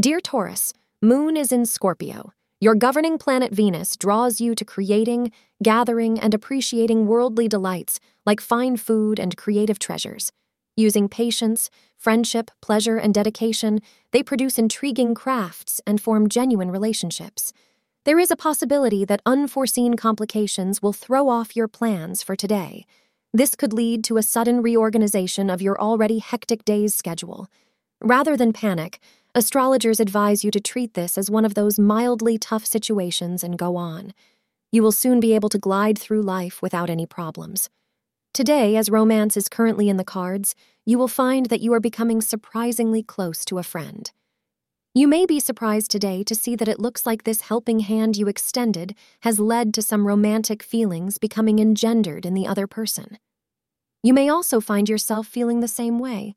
Dear Taurus, Moon is in Scorpio. Your governing planet Venus draws you to creating, gathering, and appreciating worldly delights like fine food and creative treasures. Using patience, friendship, pleasure, and dedication, they produce intriguing crafts and form genuine relationships. There is a possibility that unforeseen complications will throw off your plans for today. This could lead to a sudden reorganization of your already hectic day's schedule. Rather than panic, astrologers advise you to treat this as one of those mildly tough situations and go on. You will soon be able to glide through life without any problems. Today, as romance is currently in the cards, you will find that you are becoming surprisingly close to a friend. You may be surprised today to see that it looks like this helping hand you extended has led to some romantic feelings becoming engendered in the other person. You may also find yourself feeling the same way.